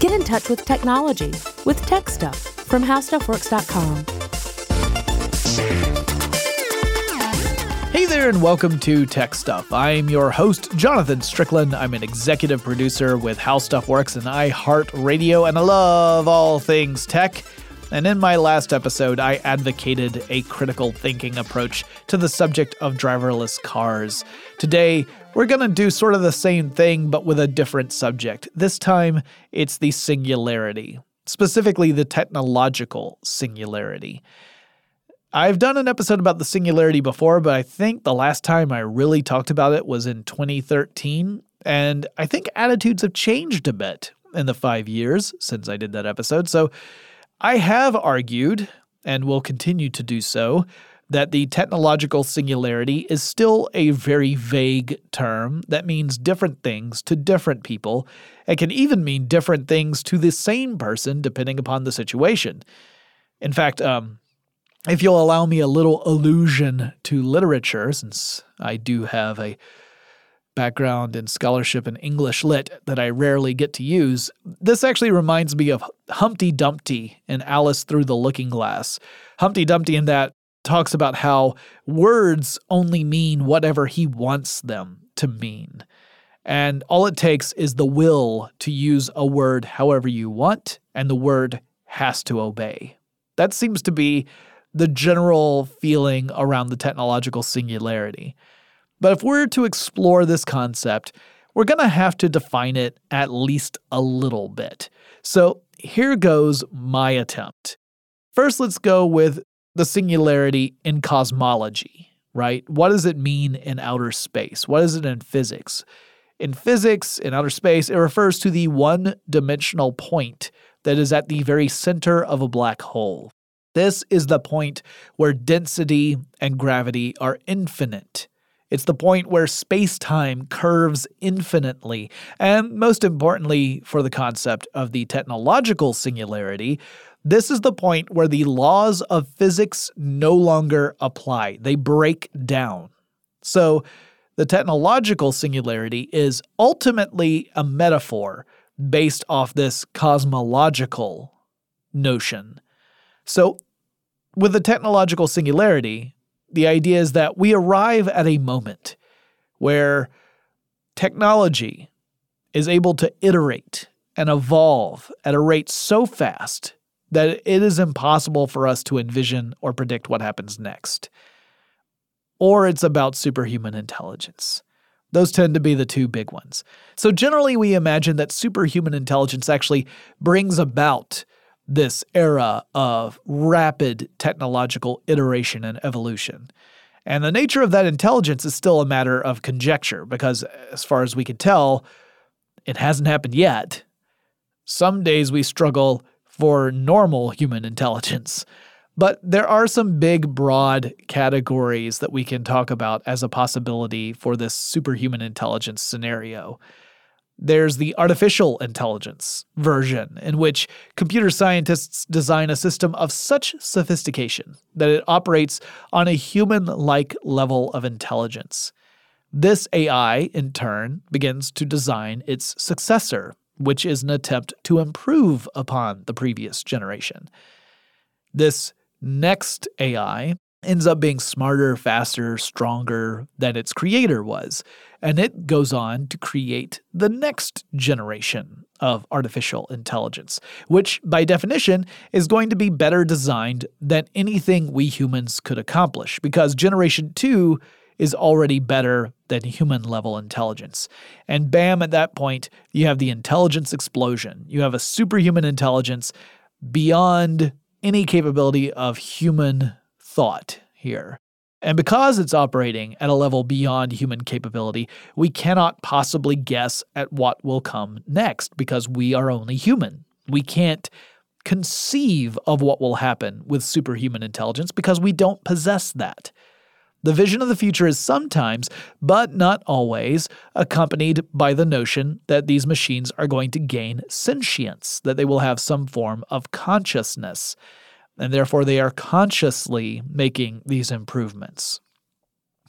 Get in touch with technology with Tech Stuff from HowStuffWorks.com. Hey there, and welcome to Tech Stuff. I'm your host, Jonathan Strickland. I'm an executive producer with How Stuff Works and iHeartRadio, and I love all things tech. And in my last episode, I advocated a critical thinking approach to the subject of driverless cars. Today, we're going to do sort of the same thing, but with a different subject. This time, it's the singularity, specifically the technological singularity. I've done an episode about the singularity before, but I think the last time I really talked about it was in 2013. And I think attitudes have changed a bit in the five years since I did that episode. So I have argued, and will continue to do so, that the technological singularity is still a very vague term that means different things to different people and can even mean different things to the same person depending upon the situation. In fact, um, if you'll allow me a little allusion to literature, since I do have a background in scholarship in English lit that I rarely get to use, this actually reminds me of Humpty Dumpty in Alice Through the Looking Glass. Humpty Dumpty, in that, talks about how words only mean whatever he wants them to mean. And all it takes is the will to use a word however you want, and the word has to obey. That seems to be the general feeling around the technological singularity. But if we're to explore this concept, we're going to have to define it at least a little bit. So here goes my attempt. First, let's go with the singularity in cosmology, right? What does it mean in outer space? What is it in physics? In physics, in outer space, it refers to the one dimensional point that is at the very center of a black hole. This is the point where density and gravity are infinite. It's the point where space time curves infinitely. And most importantly, for the concept of the technological singularity, this is the point where the laws of physics no longer apply, they break down. So, the technological singularity is ultimately a metaphor based off this cosmological notion. So, with the technological singularity, the idea is that we arrive at a moment where technology is able to iterate and evolve at a rate so fast that it is impossible for us to envision or predict what happens next. Or it's about superhuman intelligence. Those tend to be the two big ones. So, generally, we imagine that superhuman intelligence actually brings about this era of rapid technological iteration and evolution. And the nature of that intelligence is still a matter of conjecture because, as far as we can tell, it hasn't happened yet. Some days we struggle for normal human intelligence. But there are some big, broad categories that we can talk about as a possibility for this superhuman intelligence scenario. There's the artificial intelligence version, in which computer scientists design a system of such sophistication that it operates on a human like level of intelligence. This AI, in turn, begins to design its successor, which is an attempt to improve upon the previous generation. This next AI ends up being smarter, faster, stronger than its creator was. And it goes on to create the next generation of artificial intelligence, which by definition is going to be better designed than anything we humans could accomplish, because generation two is already better than human level intelligence. And bam, at that point, you have the intelligence explosion. You have a superhuman intelligence beyond any capability of human thought here. And because it's operating at a level beyond human capability, we cannot possibly guess at what will come next because we are only human. We can't conceive of what will happen with superhuman intelligence because we don't possess that. The vision of the future is sometimes, but not always, accompanied by the notion that these machines are going to gain sentience, that they will have some form of consciousness and therefore they are consciously making these improvements.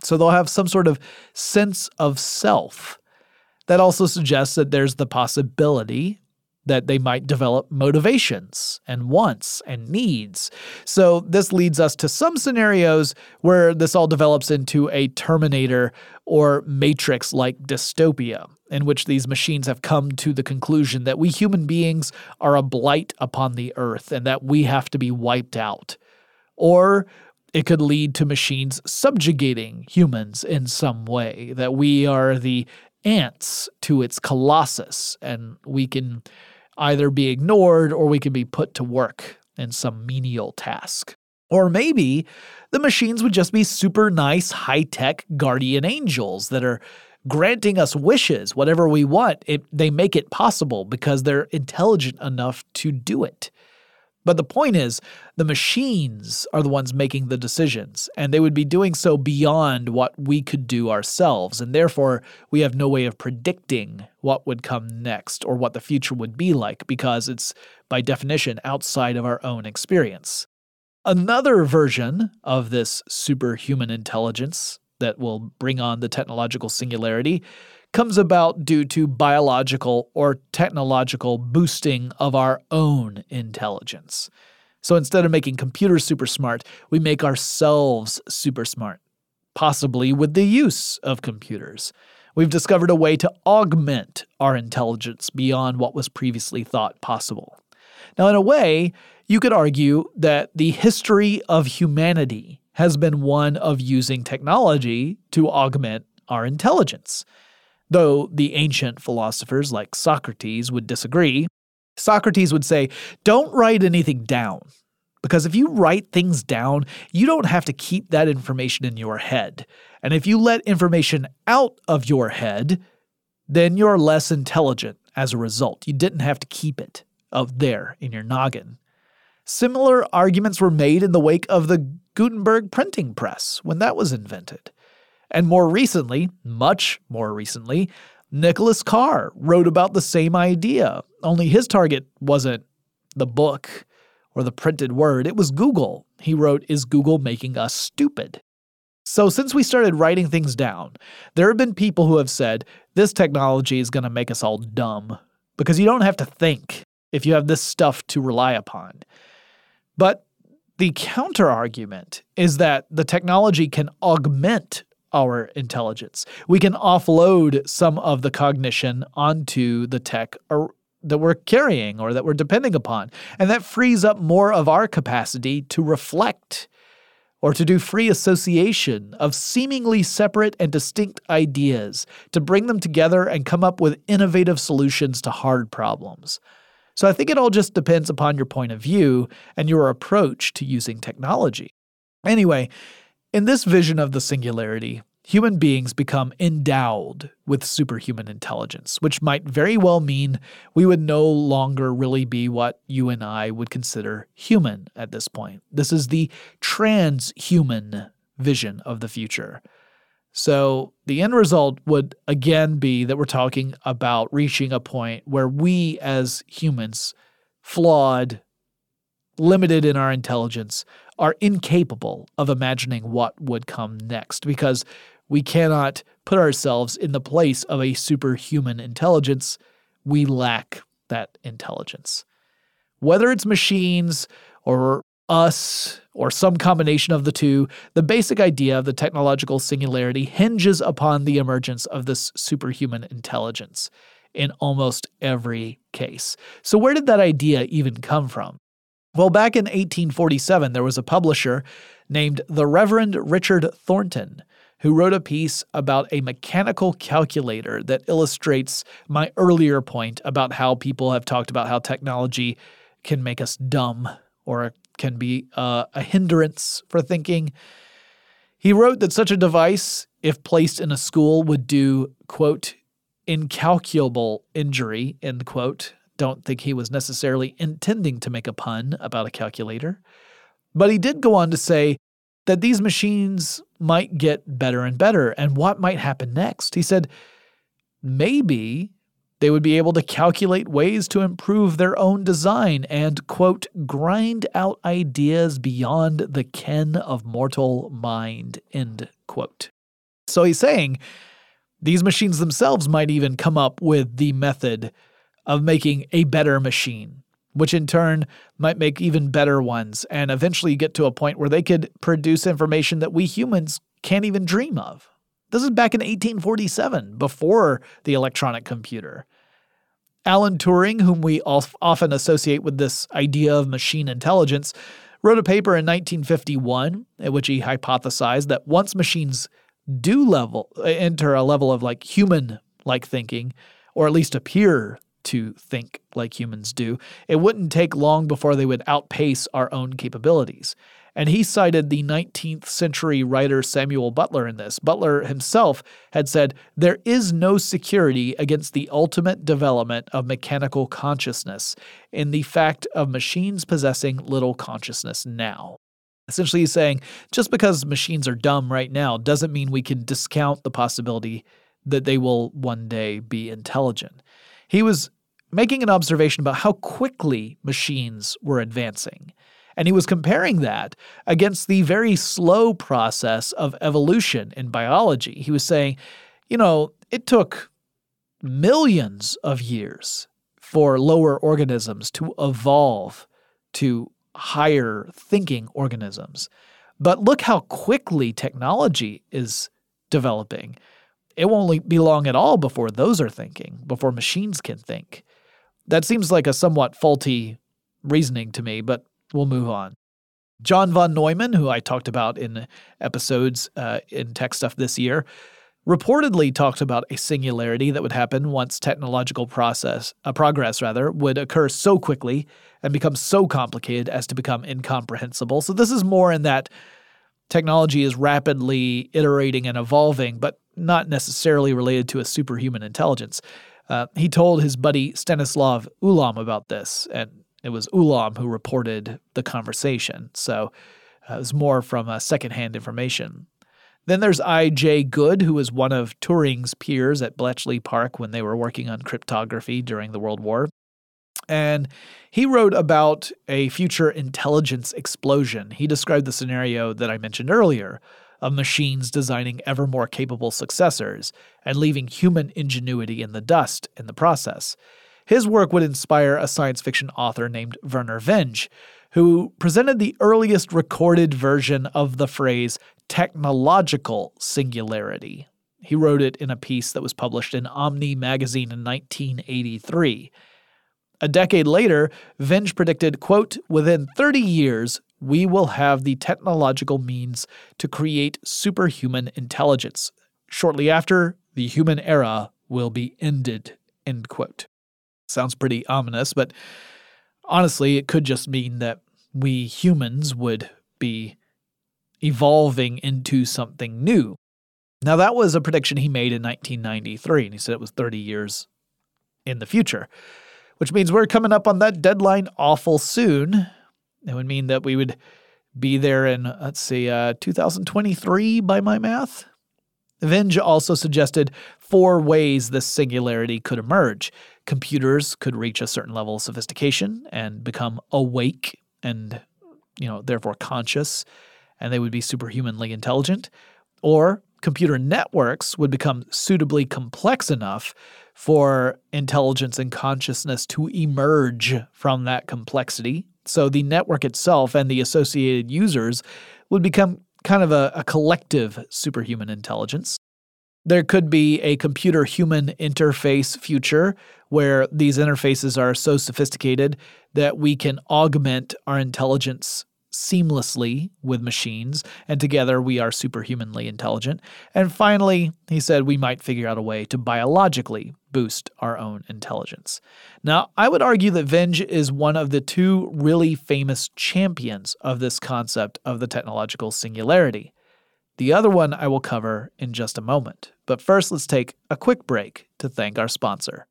So they'll have some sort of sense of self. That also suggests that there's the possibility that they might develop motivations and wants and needs. So, this leads us to some scenarios where this all develops into a Terminator or Matrix like dystopia, in which these machines have come to the conclusion that we human beings are a blight upon the earth and that we have to be wiped out. Or it could lead to machines subjugating humans in some way, that we are the ants to its colossus and we can either be ignored or we can be put to work in some menial task. Or maybe the machines would just be super nice, high tech guardian angels that are granting us wishes, whatever we want. It, they make it possible because they're intelligent enough to do it. But the point is, the machines are the ones making the decisions, and they would be doing so beyond what we could do ourselves, and therefore we have no way of predicting what would come next or what the future would be like because it's, by definition, outside of our own experience. Another version of this superhuman intelligence that will bring on the technological singularity comes about due to biological or technological boosting of our own intelligence. So instead of making computers super smart, we make ourselves super smart, possibly with the use of computers. We've discovered a way to augment our intelligence beyond what was previously thought possible. Now, in a way, you could argue that the history of humanity has been one of using technology to augment our intelligence. Though the ancient philosophers like Socrates would disagree, Socrates would say, Don't write anything down. Because if you write things down, you don't have to keep that information in your head. And if you let information out of your head, then you're less intelligent as a result. You didn't have to keep it up there in your noggin. Similar arguments were made in the wake of the Gutenberg printing press when that was invented. And more recently, much more recently, Nicholas Carr wrote about the same idea, only his target wasn't the book or the printed word, it was Google. He wrote, Is Google making us stupid? So, since we started writing things down, there have been people who have said, This technology is going to make us all dumb because you don't have to think if you have this stuff to rely upon. But the counter argument is that the technology can augment our intelligence. We can offload some of the cognition onto the tech or, that we're carrying or that we're depending upon. And that frees up more of our capacity to reflect or to do free association of seemingly separate and distinct ideas, to bring them together and come up with innovative solutions to hard problems. So I think it all just depends upon your point of view and your approach to using technology. Anyway, in this vision of the singularity, human beings become endowed with superhuman intelligence, which might very well mean we would no longer really be what you and I would consider human at this point. This is the transhuman vision of the future. So the end result would again be that we're talking about reaching a point where we as humans, flawed, limited in our intelligence, are incapable of imagining what would come next because we cannot put ourselves in the place of a superhuman intelligence. We lack that intelligence. Whether it's machines or us or some combination of the two, the basic idea of the technological singularity hinges upon the emergence of this superhuman intelligence in almost every case. So, where did that idea even come from? Well, back in 1847, there was a publisher named the Reverend Richard Thornton who wrote a piece about a mechanical calculator that illustrates my earlier point about how people have talked about how technology can make us dumb or can be uh, a hindrance for thinking. He wrote that such a device, if placed in a school, would do, quote, incalculable injury, end quote, don't think he was necessarily intending to make a pun about a calculator. But he did go on to say that these machines might get better and better. And what might happen next? He said, maybe they would be able to calculate ways to improve their own design and, quote, grind out ideas beyond the ken of mortal mind, end quote. So he's saying these machines themselves might even come up with the method of making a better machine, which in turn might make even better ones and eventually get to a point where they could produce information that we humans can't even dream of. This is back in 1847, before the electronic computer. Alan Turing, whom we often associate with this idea of machine intelligence, wrote a paper in 1951 in which he hypothesized that once machines do level enter a level of like human like thinking or at least appear to think like humans do, it wouldn't take long before they would outpace our own capabilities. And he cited the 19th century writer Samuel Butler in this. Butler himself had said, There is no security against the ultimate development of mechanical consciousness in the fact of machines possessing little consciousness now. Essentially, he's saying just because machines are dumb right now doesn't mean we can discount the possibility that they will one day be intelligent. He was making an observation about how quickly machines were advancing. And he was comparing that against the very slow process of evolution in biology. He was saying, you know, it took millions of years for lower organisms to evolve to higher thinking organisms. But look how quickly technology is developing it won't be long at all before those are thinking, before machines can think. That seems like a somewhat faulty reasoning to me, but we'll move on. John von Neumann, who I talked about in episodes uh, in Tech Stuff this year, reportedly talked about a singularity that would happen once technological process, uh, progress rather, would occur so quickly and become so complicated as to become incomprehensible. So this is more in that technology is rapidly iterating and evolving, but not necessarily related to a superhuman intelligence. Uh, he told his buddy Stanislav Ulam about this, and it was Ulam who reported the conversation. So uh, it was more from uh, secondhand information. Then there's I.J. Good, who was one of Turing's peers at Bletchley Park when they were working on cryptography during the World War. And he wrote about a future intelligence explosion. He described the scenario that I mentioned earlier of machines designing ever more capable successors and leaving human ingenuity in the dust in the process. His work would inspire a science fiction author named Vernor Vinge, who presented the earliest recorded version of the phrase technological singularity. He wrote it in a piece that was published in Omni magazine in 1983. A decade later, Vinge predicted, quote, within 30 years, we will have the technological means to create superhuman intelligence. Shortly after, the human era will be ended. End quote. Sounds pretty ominous, but honestly, it could just mean that we humans would be evolving into something new. Now, that was a prediction he made in 1993, and he said it was 30 years in the future, which means we're coming up on that deadline awful soon. It would mean that we would be there in, let's see, uh, 2023 by my math. Vinge also suggested four ways this singularity could emerge. Computers could reach a certain level of sophistication and become awake and, you know, therefore conscious, and they would be superhumanly intelligent. Or computer networks would become suitably complex enough for intelligence and consciousness to emerge from that complexity so the network itself and the associated users would become kind of a, a collective superhuman intelligence. There could be a computer human interface future where these interfaces are so sophisticated that we can augment our intelligence seamlessly with machines, and together we are superhumanly intelligent. And finally, he said we might figure out a way to biologically boost our own intelligence. Now, I would argue that Vinge is one of the two really famous champions of this concept of the technological singularity. The other one I will cover in just a moment. But first, let's take a quick break to thank our sponsor.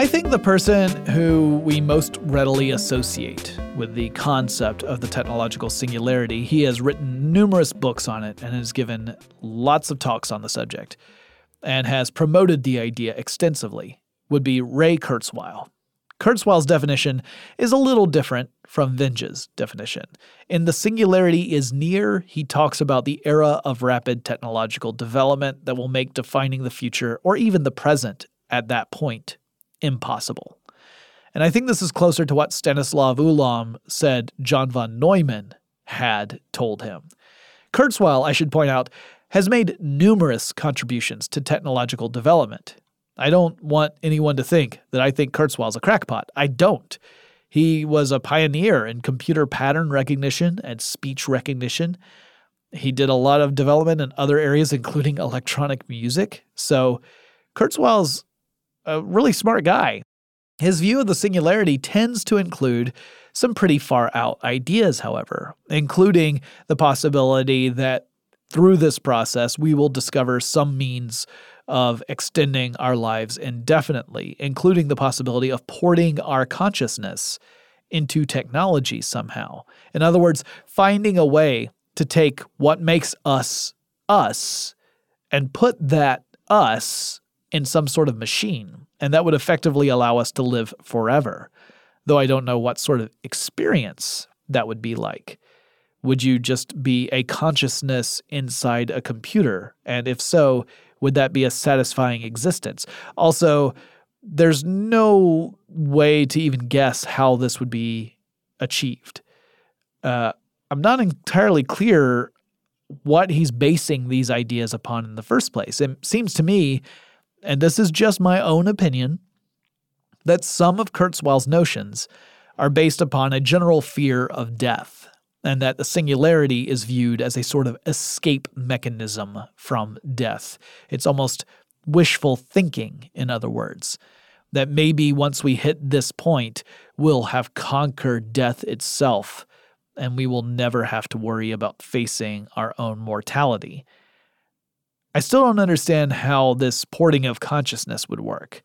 I think the person who we most readily associate with the concept of the technological singularity, he has written numerous books on it and has given lots of talks on the subject and has promoted the idea extensively, would be Ray Kurzweil. Kurzweil's definition is a little different from Vinge's definition. In The Singularity is Near, he talks about the era of rapid technological development that will make defining the future or even the present at that point impossible. And I think this is closer to what Stanislav Ulam said John von Neumann had told him. Kurzweil, I should point out, has made numerous contributions to technological development. I don't want anyone to think that I think Kurzweil's a crackpot. I don't. He was a pioneer in computer pattern recognition and speech recognition. He did a lot of development in other areas, including electronic music. So Kurzweil's a really smart guy. His view of the singularity tends to include some pretty far out ideas, however, including the possibility that through this process we will discover some means of extending our lives indefinitely, including the possibility of porting our consciousness into technology somehow. In other words, finding a way to take what makes us us and put that us in some sort of machine. And that would effectively allow us to live forever though I don't know what sort of experience that would be like. Would you just be a consciousness inside a computer? And if so, would that be a satisfying existence? Also, there's no way to even guess how this would be achieved. Uh, I'm not entirely clear what he's basing these ideas upon in the first place. It seems to me, and this is just my own opinion, that some of Kurzweil's notions are based upon a general fear of death, and that the singularity is viewed as a sort of escape mechanism from death. It's almost wishful thinking, in other words, that maybe once we hit this point, we'll have conquered death itself, and we will never have to worry about facing our own mortality. I still don't understand how this porting of consciousness would work.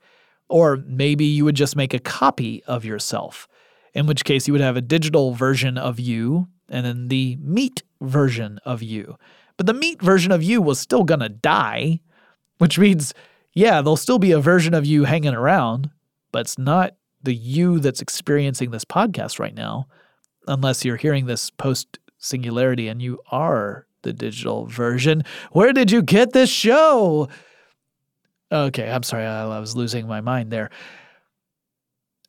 Or maybe you would just make a copy of yourself, in which case you would have a digital version of you and then the meat version of you. But the meat version of you was still gonna die, which means, yeah, there'll still be a version of you hanging around, but it's not the you that's experiencing this podcast right now, unless you're hearing this post singularity and you are the digital version. Where did you get this show? Okay, I'm sorry, I, was losing my mind there.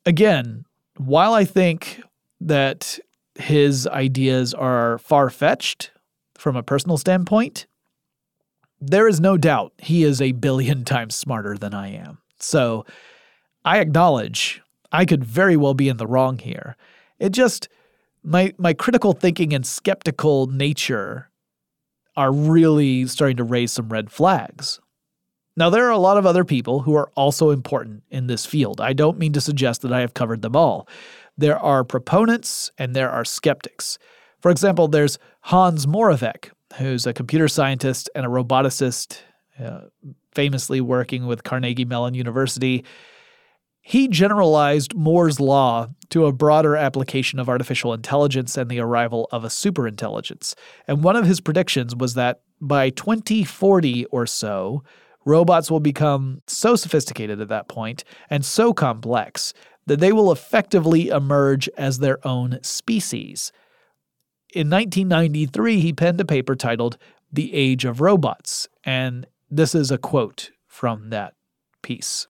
Again, while I think that his ideas are far fetched from a personal standpoint, there is no doubt he is a billion times smarter than I am. So I acknowledge I could very well be in the wrong here. It just, my, my critical thinking and skeptical nature are really starting to raise some red flags. Now, there are a lot of other people who are also important in this field. I don't mean to suggest that I have covered them all. There are proponents and there are skeptics. For example, there's Hans Moravec, who's a computer scientist and a roboticist, uh, famously working with Carnegie Mellon University. He generalized Moore's law to a broader application of artificial intelligence and the arrival of a superintelligence. And one of his predictions was that by 2040 or so, robots will become so sophisticated at that point and so complex that they will effectively emerge as their own species. In 1993, he penned a paper titled The Age of Robots, and this is a quote from that piece.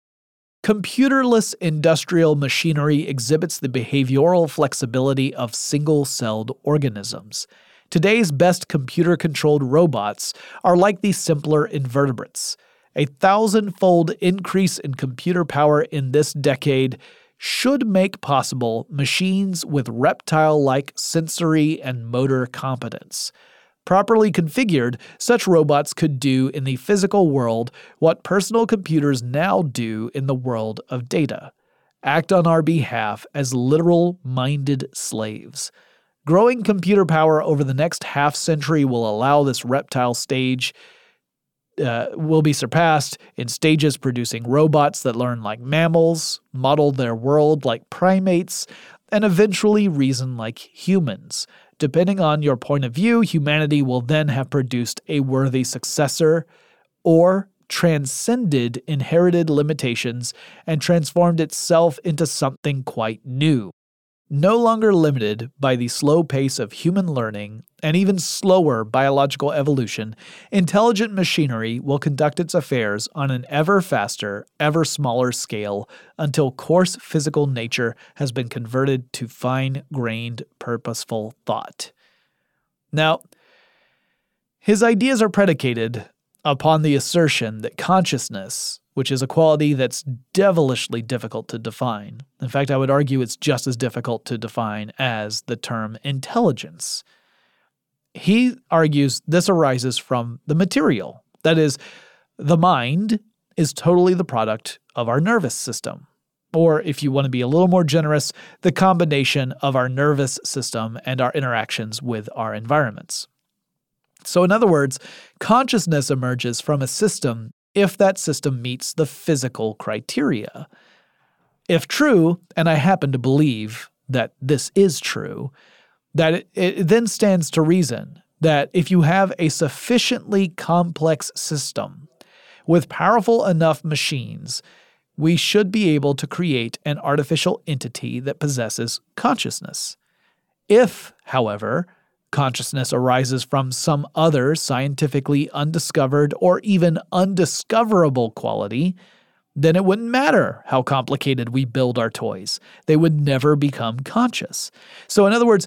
Computerless industrial machinery exhibits the behavioral flexibility of single celled organisms. Today's best computer controlled robots are like the simpler invertebrates. A thousand-fold increase in computer power in this decade should make possible machines with reptile like sensory and motor competence. Properly configured, such robots could do in the physical world what personal computers now do in the world of data act on our behalf as literal minded slaves. Growing computer power over the next half century will allow this reptile stage uh, will be surpassed in stages producing robots that learn like mammals, model their world like primates, and eventually reason like humans. Depending on your point of view, humanity will then have produced a worthy successor or transcended inherited limitations and transformed itself into something quite new. No longer limited by the slow pace of human learning and even slower biological evolution, intelligent machinery will conduct its affairs on an ever faster, ever smaller scale until coarse physical nature has been converted to fine grained, purposeful thought. Now, his ideas are predicated upon the assertion that consciousness, which is a quality that's devilishly difficult to define, in fact, I would argue it's just as difficult to define as the term intelligence. He argues this arises from the material. That is, the mind is totally the product of our nervous system. Or, if you want to be a little more generous, the combination of our nervous system and our interactions with our environments. So, in other words, consciousness emerges from a system if that system meets the physical criteria. If true, and I happen to believe that this is true, that it, it, then stands to reason that if you have a sufficiently complex system with powerful enough machines, we should be able to create an artificial entity that possesses consciousness. If, however, consciousness arises from some other scientifically undiscovered or even undiscoverable quality, then it wouldn't matter how complicated we build our toys. They would never become conscious. So, in other words,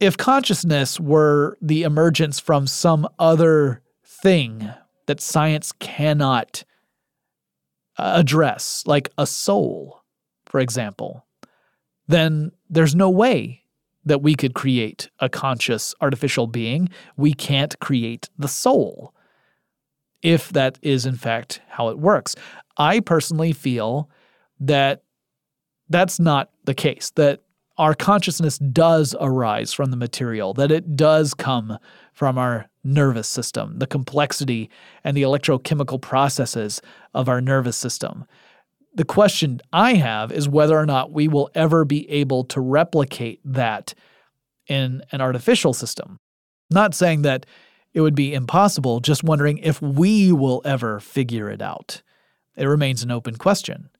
if consciousness were the emergence from some other thing that science cannot uh, address, like a soul, for example, then there's no way that we could create a conscious artificial being. We can't create the soul, if that is in fact how it works. I personally feel that that's not the case, that our consciousness does arise from the material, that it does come from our nervous system, the complexity and the electrochemical processes of our nervous system the question I have is whether or not we will ever be able to replicate that in an artificial system. Not saying that it would be impossible, just wondering if we will ever figure it out. It remains an open question.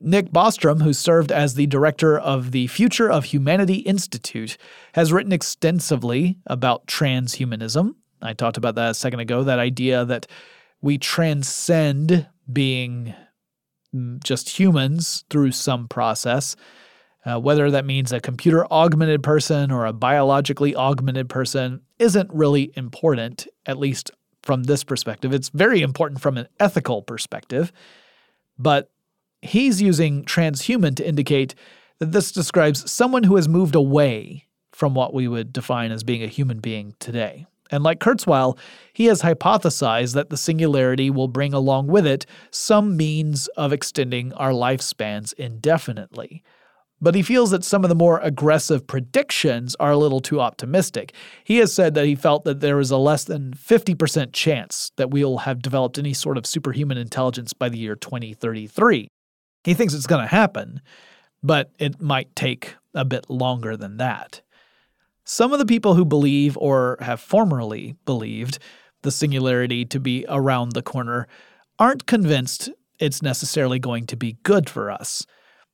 Nick Bostrom, who served as the director of the Future of Humanity Institute, has written extensively about transhumanism. I talked about that a second ago, that idea that we transcend being just humans through some process. Uh, whether that means a computer augmented person or a biologically augmented person isn't really important, at least from this perspective. It's very important from an ethical perspective, but he's using transhuman to indicate that this describes someone who has moved away from what we would define as being a human being today. And like Kurzweil, he has hypothesized that the singularity will bring along with it some means of extending our lifespans indefinitely. But he feels that some of the more aggressive predictions are a little too optimistic. He has said that he felt that there is a less than 50% chance that we'll have developed any sort of superhuman intelligence by the year 2033. He thinks it's going to happen, but it might take a bit longer than that. Some of the people who believe or have formerly believed the singularity to be around the corner aren't convinced it's necessarily going to be good for us.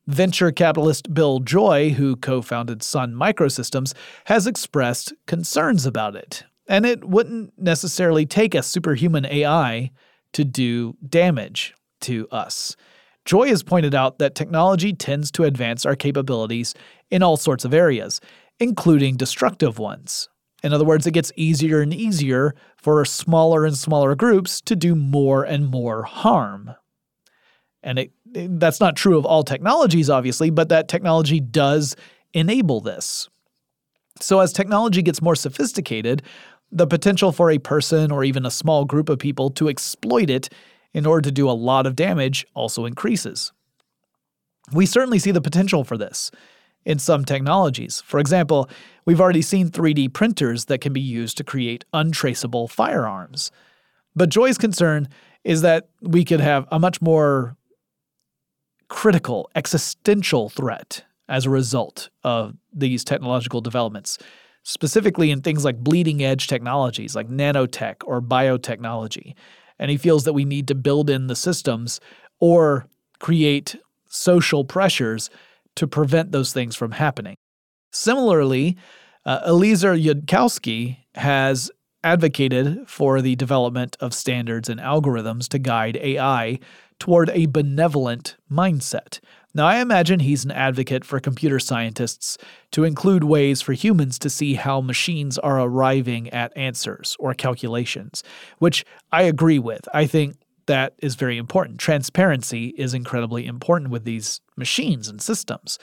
Venture capitalist Bill Joy, who co founded Sun Microsystems, has expressed concerns about it. And it wouldn't necessarily take a superhuman AI to do damage to us. Joy has pointed out that technology tends to advance our capabilities in all sorts of areas, including destructive ones. In other words, it gets easier and easier for smaller and smaller groups to do more and more harm. And it, it, that's not true of all technologies, obviously, but that technology does enable this. So, as technology gets more sophisticated, the potential for a person or even a small group of people to exploit it in order to do a lot of damage also increases. We certainly see the potential for this in some technologies. For example, we've already seen 3D printers that can be used to create untraceable firearms. But Joy's concern is that we could have a much more critical, existential threat as a result of these technological developments, specifically in things like bleeding edge technologies like nanotech or biotechnology. And he feels that we need to build in the systems or create social pressures to prevent those things from happening. Similarly, uh, Eliezer Yudkowsky has advocated for the development of standards and algorithms to guide AI toward a benevolent mindset. Now, I imagine he's an advocate for computer scientists to include ways for humans to see how machines are arriving at answers or calculations, which I agree with. I think that is very important. Transparency is incredibly important with these machines and systems.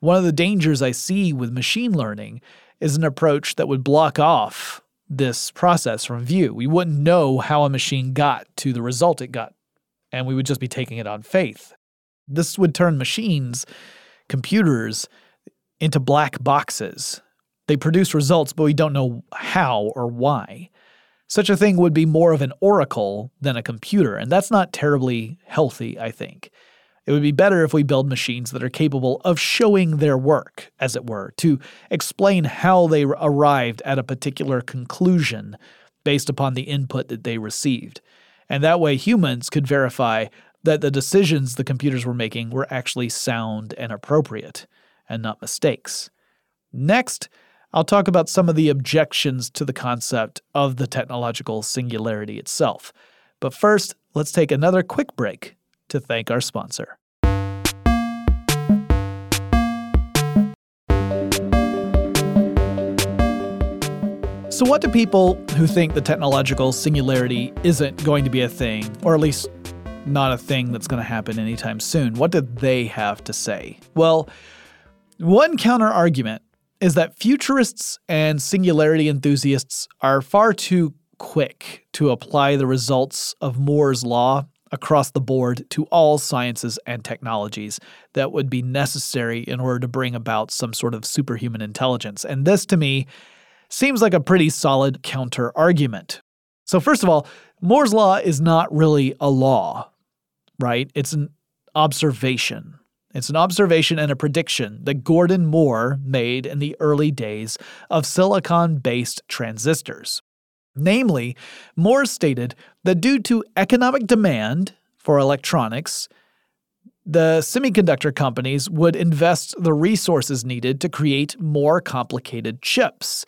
One of the dangers I see with machine learning is an approach that would block off this process from view. We wouldn't know how a machine got to the result it got, and we would just be taking it on faith. This would turn machines, computers, into black boxes. They produce results, but we don't know how or why. Such a thing would be more of an oracle than a computer, and that's not terribly healthy, I think. It would be better if we build machines that are capable of showing their work, as it were, to explain how they arrived at a particular conclusion based upon the input that they received. And that way, humans could verify that the decisions the computers were making were actually sound and appropriate, and not mistakes. Next, I'll talk about some of the objections to the concept of the technological singularity itself. But first, let's take another quick break to thank our sponsor. So, what do people who think the technological singularity isn't going to be a thing, or at least not a thing that's going to happen anytime soon, what do they have to say? Well, one counter argument is that futurists and singularity enthusiasts are far too quick to apply the results of Moore's Law across the board to all sciences and technologies that would be necessary in order to bring about some sort of superhuman intelligence. And this, to me, seems like a pretty solid counter argument. So, first of all, Moore's Law is not really a law, right? It's an observation. It's an observation and a prediction that Gordon Moore made in the early days of silicon based transistors. Namely, Moore stated that due to economic demand for electronics, the semiconductor companies would invest the resources needed to create more complicated chips.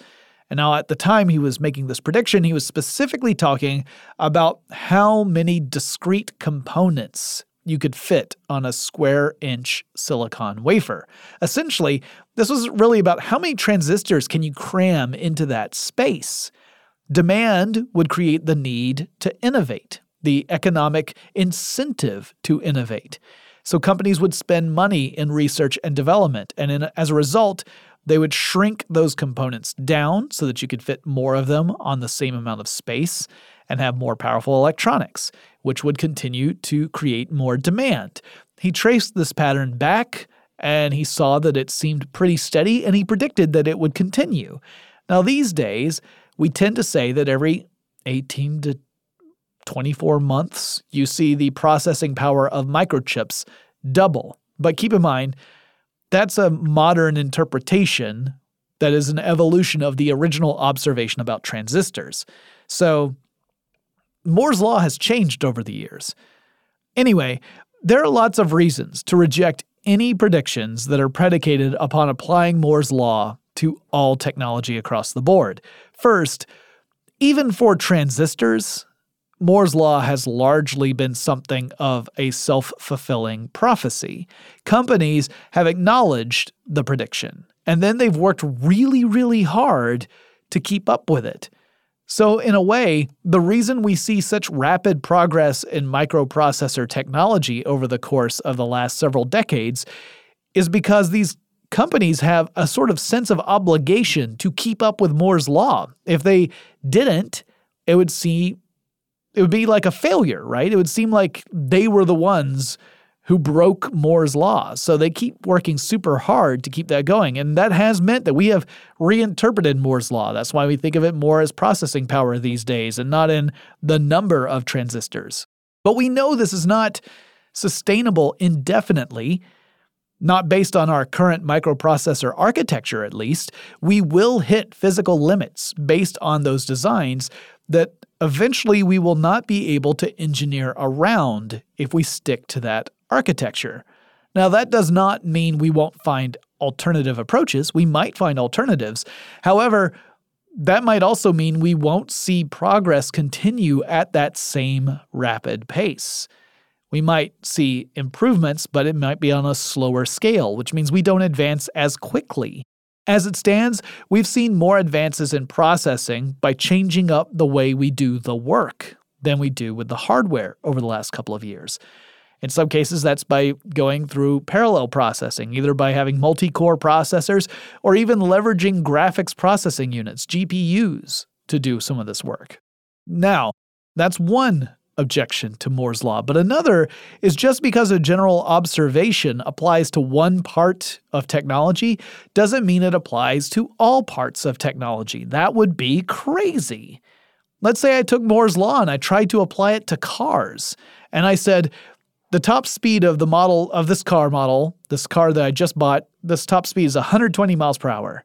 And now, at the time he was making this prediction, he was specifically talking about how many discrete components you could fit on a square inch silicon wafer. Essentially, this was really about how many transistors can you cram into that space. Demand would create the need to innovate, the economic incentive to innovate. So companies would spend money in research and development, and in, as a result, they would shrink those components down so that you could fit more of them on the same amount of space and have more powerful electronics, which would continue to create more demand. He traced this pattern back and he saw that it seemed pretty steady and he predicted that it would continue. Now, these days, we tend to say that every 18 to 24 months, you see the processing power of microchips double. But keep in mind, that's a modern interpretation that is an evolution of the original observation about transistors. So Moore's Law has changed over the years. Anyway, there are lots of reasons to reject any predictions that are predicated upon applying Moore's Law to all technology across the board. First, even for transistors, Moore's Law has largely been something of a self fulfilling prophecy. Companies have acknowledged the prediction, and then they've worked really, really hard to keep up with it. So, in a way, the reason we see such rapid progress in microprocessor technology over the course of the last several decades is because these companies have a sort of sense of obligation to keep up with Moore's law. If they didn't, it would see it would be like a failure, right? It would seem like they were the ones who broke Moore's law. So they keep working super hard to keep that going. And that has meant that we have reinterpreted Moore's law. That's why we think of it more as processing power these days and not in the number of transistors. But we know this is not sustainable indefinitely. Not based on our current microprocessor architecture, at least, we will hit physical limits based on those designs that eventually we will not be able to engineer around if we stick to that architecture. Now, that does not mean we won't find alternative approaches. We might find alternatives. However, that might also mean we won't see progress continue at that same rapid pace. We might see improvements, but it might be on a slower scale, which means we don't advance as quickly. As it stands, we've seen more advances in processing by changing up the way we do the work than we do with the hardware over the last couple of years. In some cases, that's by going through parallel processing, either by having multi core processors or even leveraging graphics processing units, GPUs, to do some of this work. Now, that's one objection to Moore's Law, but another is just because a general observation applies to one part of technology doesn't mean it applies to all parts of technology. That would be crazy. Let's say I took Moore's Law and I tried to apply it to cars, and I said, the top speed of the model of this car model, this car that I just bought, this top speed is 120 miles per hour.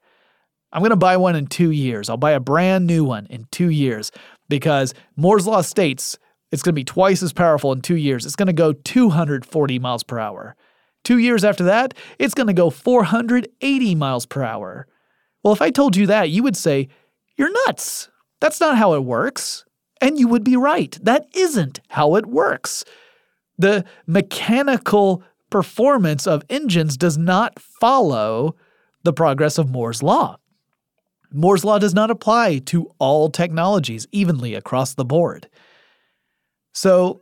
I'm going to buy one in two years. I'll buy a brand new one in two years because Moore's Law states it's going to be twice as powerful in two years. It's going to go 240 miles per hour. Two years after that, it's going to go 480 miles per hour. Well, if I told you that, you would say, You're nuts. That's not how it works. And you would be right. That isn't how it works. The mechanical performance of engines does not follow the progress of Moore's Law. Moore's Law does not apply to all technologies evenly across the board. So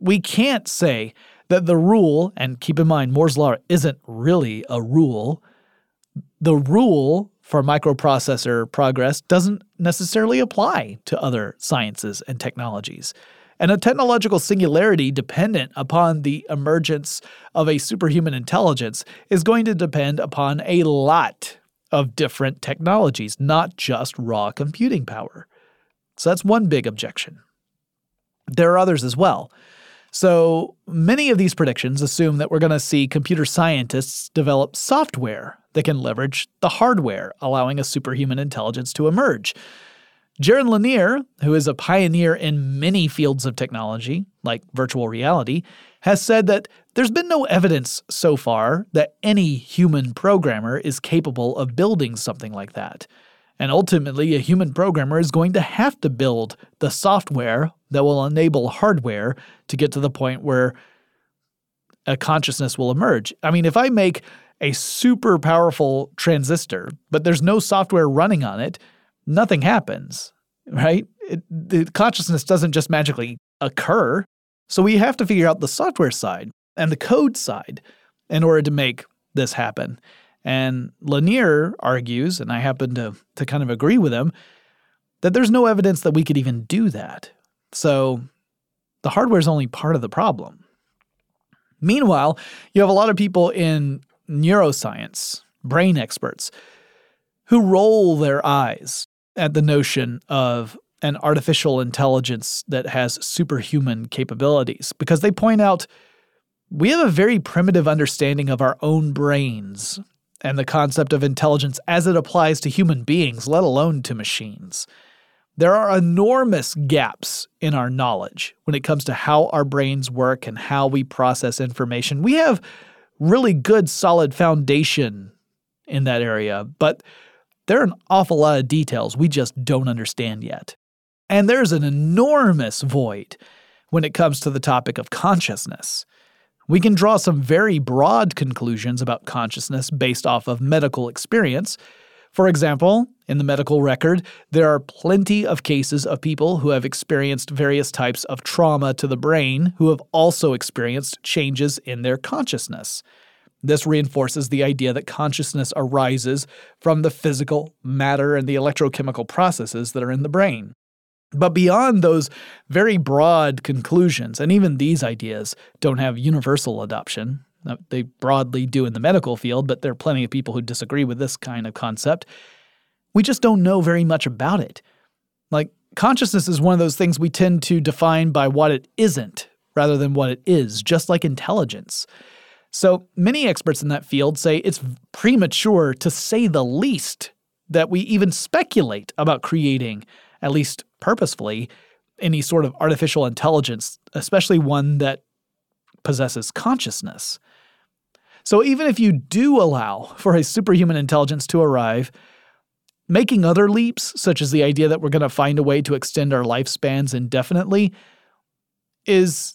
we can't say that the rule, and keep in mind, Moore's Law isn't really a rule, the rule for microprocessor progress doesn't necessarily apply to other sciences and technologies and a technological singularity dependent upon the emergence of a superhuman intelligence is going to depend upon a lot of different technologies, not just raw computing power. So that's one big objection. There are others as well. So many of these predictions assume that we're going to see computer scientists develop software that can leverage the hardware, allowing a superhuman intelligence to emerge. Jaron Lanier, who is a pioneer in many fields of technology, like virtual reality, has said that there's been no evidence so far that any human programmer is capable of building something like that. And ultimately, a human programmer is going to have to build the software that will enable hardware to get to the point where a consciousness will emerge. I mean, if I make a super powerful transistor, but there's no software running on it, nothing happens, right? It, the consciousness doesn't just magically occur. So we have to figure out the software side and the code side in order to make this happen. And Lanier argues, and I happen to, to kind of agree with him, that there's no evidence that we could even do that. So the hardware is only part of the problem. Meanwhile, you have a lot of people in neuroscience, brain experts, who roll their eyes at the notion of an artificial intelligence that has superhuman capabilities because they point out we have a very primitive understanding of our own brains and the concept of intelligence as it applies to human beings, let alone to machines. There are enormous gaps in our knowledge when it comes to how our brains work and how we process information. We have really good, solid foundation in that area, but there are an awful lot of details we just don't understand yet. And there's an enormous void when it comes to the topic of consciousness. We can draw some very broad conclusions about consciousness based off of medical experience. For example, in the medical record, there are plenty of cases of people who have experienced various types of trauma to the brain who have also experienced changes in their consciousness. This reinforces the idea that consciousness arises from the physical matter and the electrochemical processes that are in the brain. But beyond those very broad conclusions, and even these ideas don't have universal adoption, uh, they broadly do in the medical field, but there are plenty of people who disagree with this kind of concept. We just don't know very much about it. Like, consciousness is one of those things we tend to define by what it isn't rather than what it is, just like intelligence. So many experts in that field say it's premature to say the least that we even speculate about creating, at least purposefully, any sort of artificial intelligence, especially one that possesses consciousness. So even if you do allow for a superhuman intelligence to arrive, making other leaps, such as the idea that we're going to find a way to extend our lifespans indefinitely, is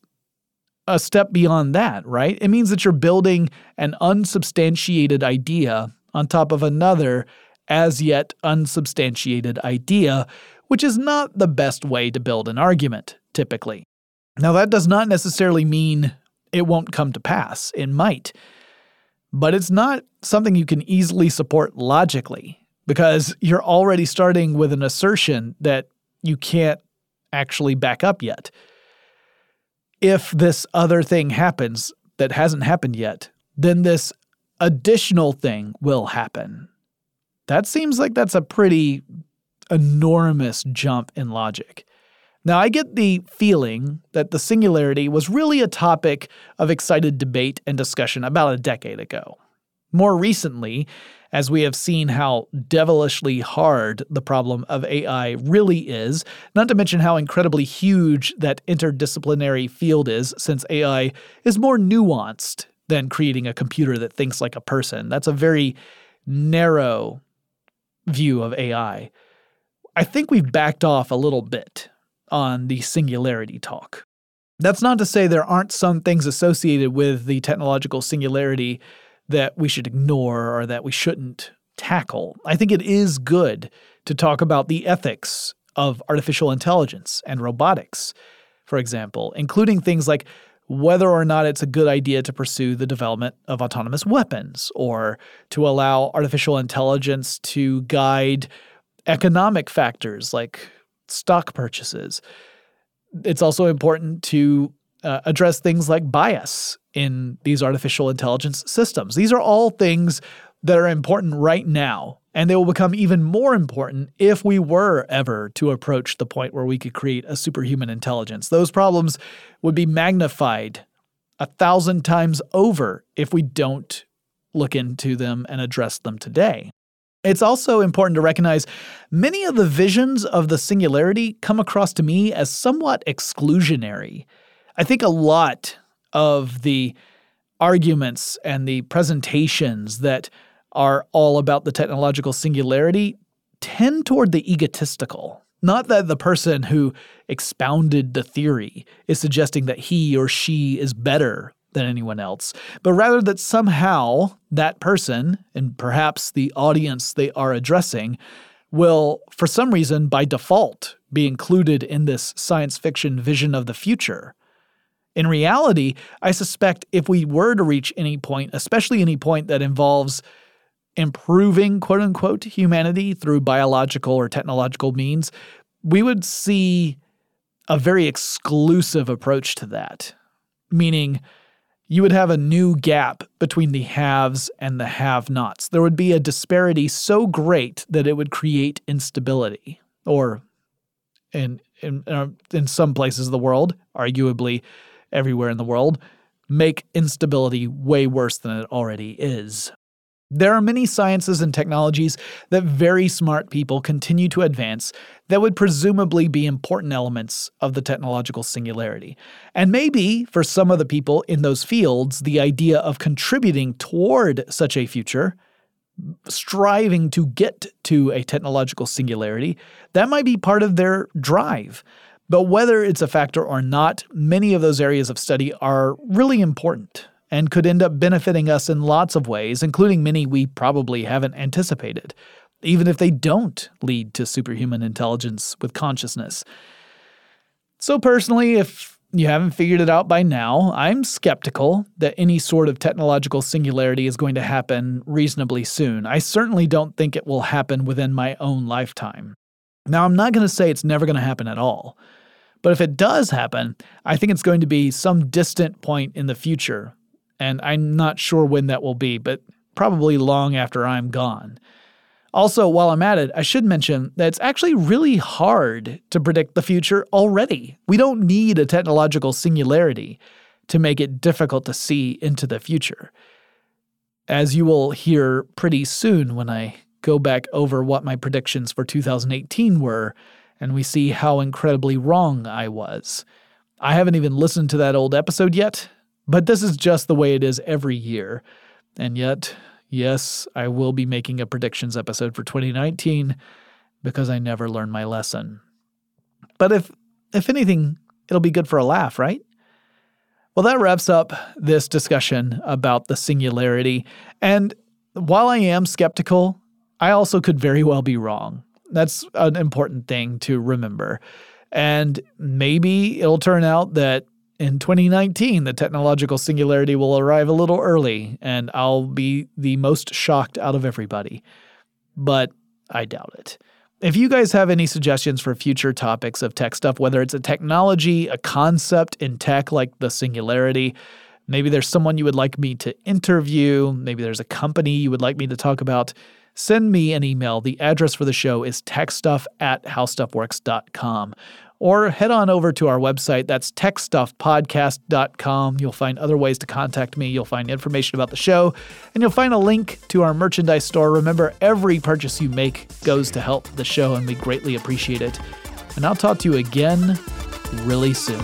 a step beyond that, right? It means that you're building an unsubstantiated idea on top of another as yet unsubstantiated idea, which is not the best way to build an argument, typically. Now, that does not necessarily mean it won't come to pass. It might. But it's not something you can easily support logically because you're already starting with an assertion that you can't actually back up yet. If this other thing happens that hasn't happened yet, then this additional thing will happen. That seems like that's a pretty enormous jump in logic. Now, I get the feeling that the singularity was really a topic of excited debate and discussion about a decade ago. More recently, as we have seen how devilishly hard the problem of AI really is, not to mention how incredibly huge that interdisciplinary field is, since AI is more nuanced than creating a computer that thinks like a person. That's a very narrow view of AI. I think we've backed off a little bit on the singularity talk. That's not to say there aren't some things associated with the technological singularity that we should ignore or that we shouldn't tackle. I think it is good to talk about the ethics of artificial intelligence and robotics, for example, including things like whether or not it's a good idea to pursue the development of autonomous weapons or to allow artificial intelligence to guide economic factors like stock purchases. It's also important to uh, address things like bias in these artificial intelligence systems. These are all things that are important right now, and they will become even more important if we were ever to approach the point where we could create a superhuman intelligence. Those problems would be magnified a thousand times over if we don't look into them and address them today. It's also important to recognize many of the visions of the singularity come across to me as somewhat exclusionary. I think a lot of the arguments and the presentations that are all about the technological singularity tend toward the egotistical. Not that the person who expounded the theory is suggesting that he or she is better than anyone else, but rather that somehow that person, and perhaps the audience they are addressing, will, for some reason, by default, be included in this science fiction vision of the future. In reality, I suspect if we were to reach any point, especially any point that involves improving quote unquote humanity through biological or technological means, we would see a very exclusive approach to that. Meaning, you would have a new gap between the haves and the have nots. There would be a disparity so great that it would create instability, or in, in, in some places of the world, arguably everywhere in the world, make instability way worse than it already is. There are many sciences and technologies that very smart people continue to advance that would presumably be important elements of the technological singularity. And maybe, for some of the people in those fields, the idea of contributing toward such a future, striving to get to a technological singularity, that might be part of their drive. But whether it's a factor or not, many of those areas of study are really important and could end up benefiting us in lots of ways, including many we probably haven't anticipated, even if they don't lead to superhuman intelligence with consciousness. So, personally, if you haven't figured it out by now, I'm skeptical that any sort of technological singularity is going to happen reasonably soon. I certainly don't think it will happen within my own lifetime. Now, I'm not going to say it's never going to happen at all. But if it does happen, I think it's going to be some distant point in the future and I'm not sure when that will be, but probably long after I'm gone. Also, while I'm at it, I should mention that it's actually really hard to predict the future already. We don't need a technological singularity to make it difficult to see into the future. As you will hear pretty soon when I go back over what my predictions for 2018 were and we see how incredibly wrong I was. I haven't even listened to that old episode yet, but this is just the way it is every year. And yet, yes, I will be making a predictions episode for 2019 because I never learned my lesson. But if if anything, it'll be good for a laugh, right? Well, that wraps up this discussion about the singularity. And while I am skeptical, I also could very well be wrong. That's an important thing to remember. And maybe it'll turn out that in 2019, the technological singularity will arrive a little early and I'll be the most shocked out of everybody. But I doubt it. If you guys have any suggestions for future topics of tech stuff, whether it's a technology, a concept in tech like the singularity, maybe there's someone you would like me to interview, maybe there's a company you would like me to talk about, send me an email. The address for the show is techstuff at howstuffworks.com. Or head on over to our website. That's techstuffpodcast.com. You'll find other ways to contact me. You'll find information about the show, and you'll find a link to our merchandise store. Remember, every purchase you make goes to help the show, and we greatly appreciate it. And I'll talk to you again really soon.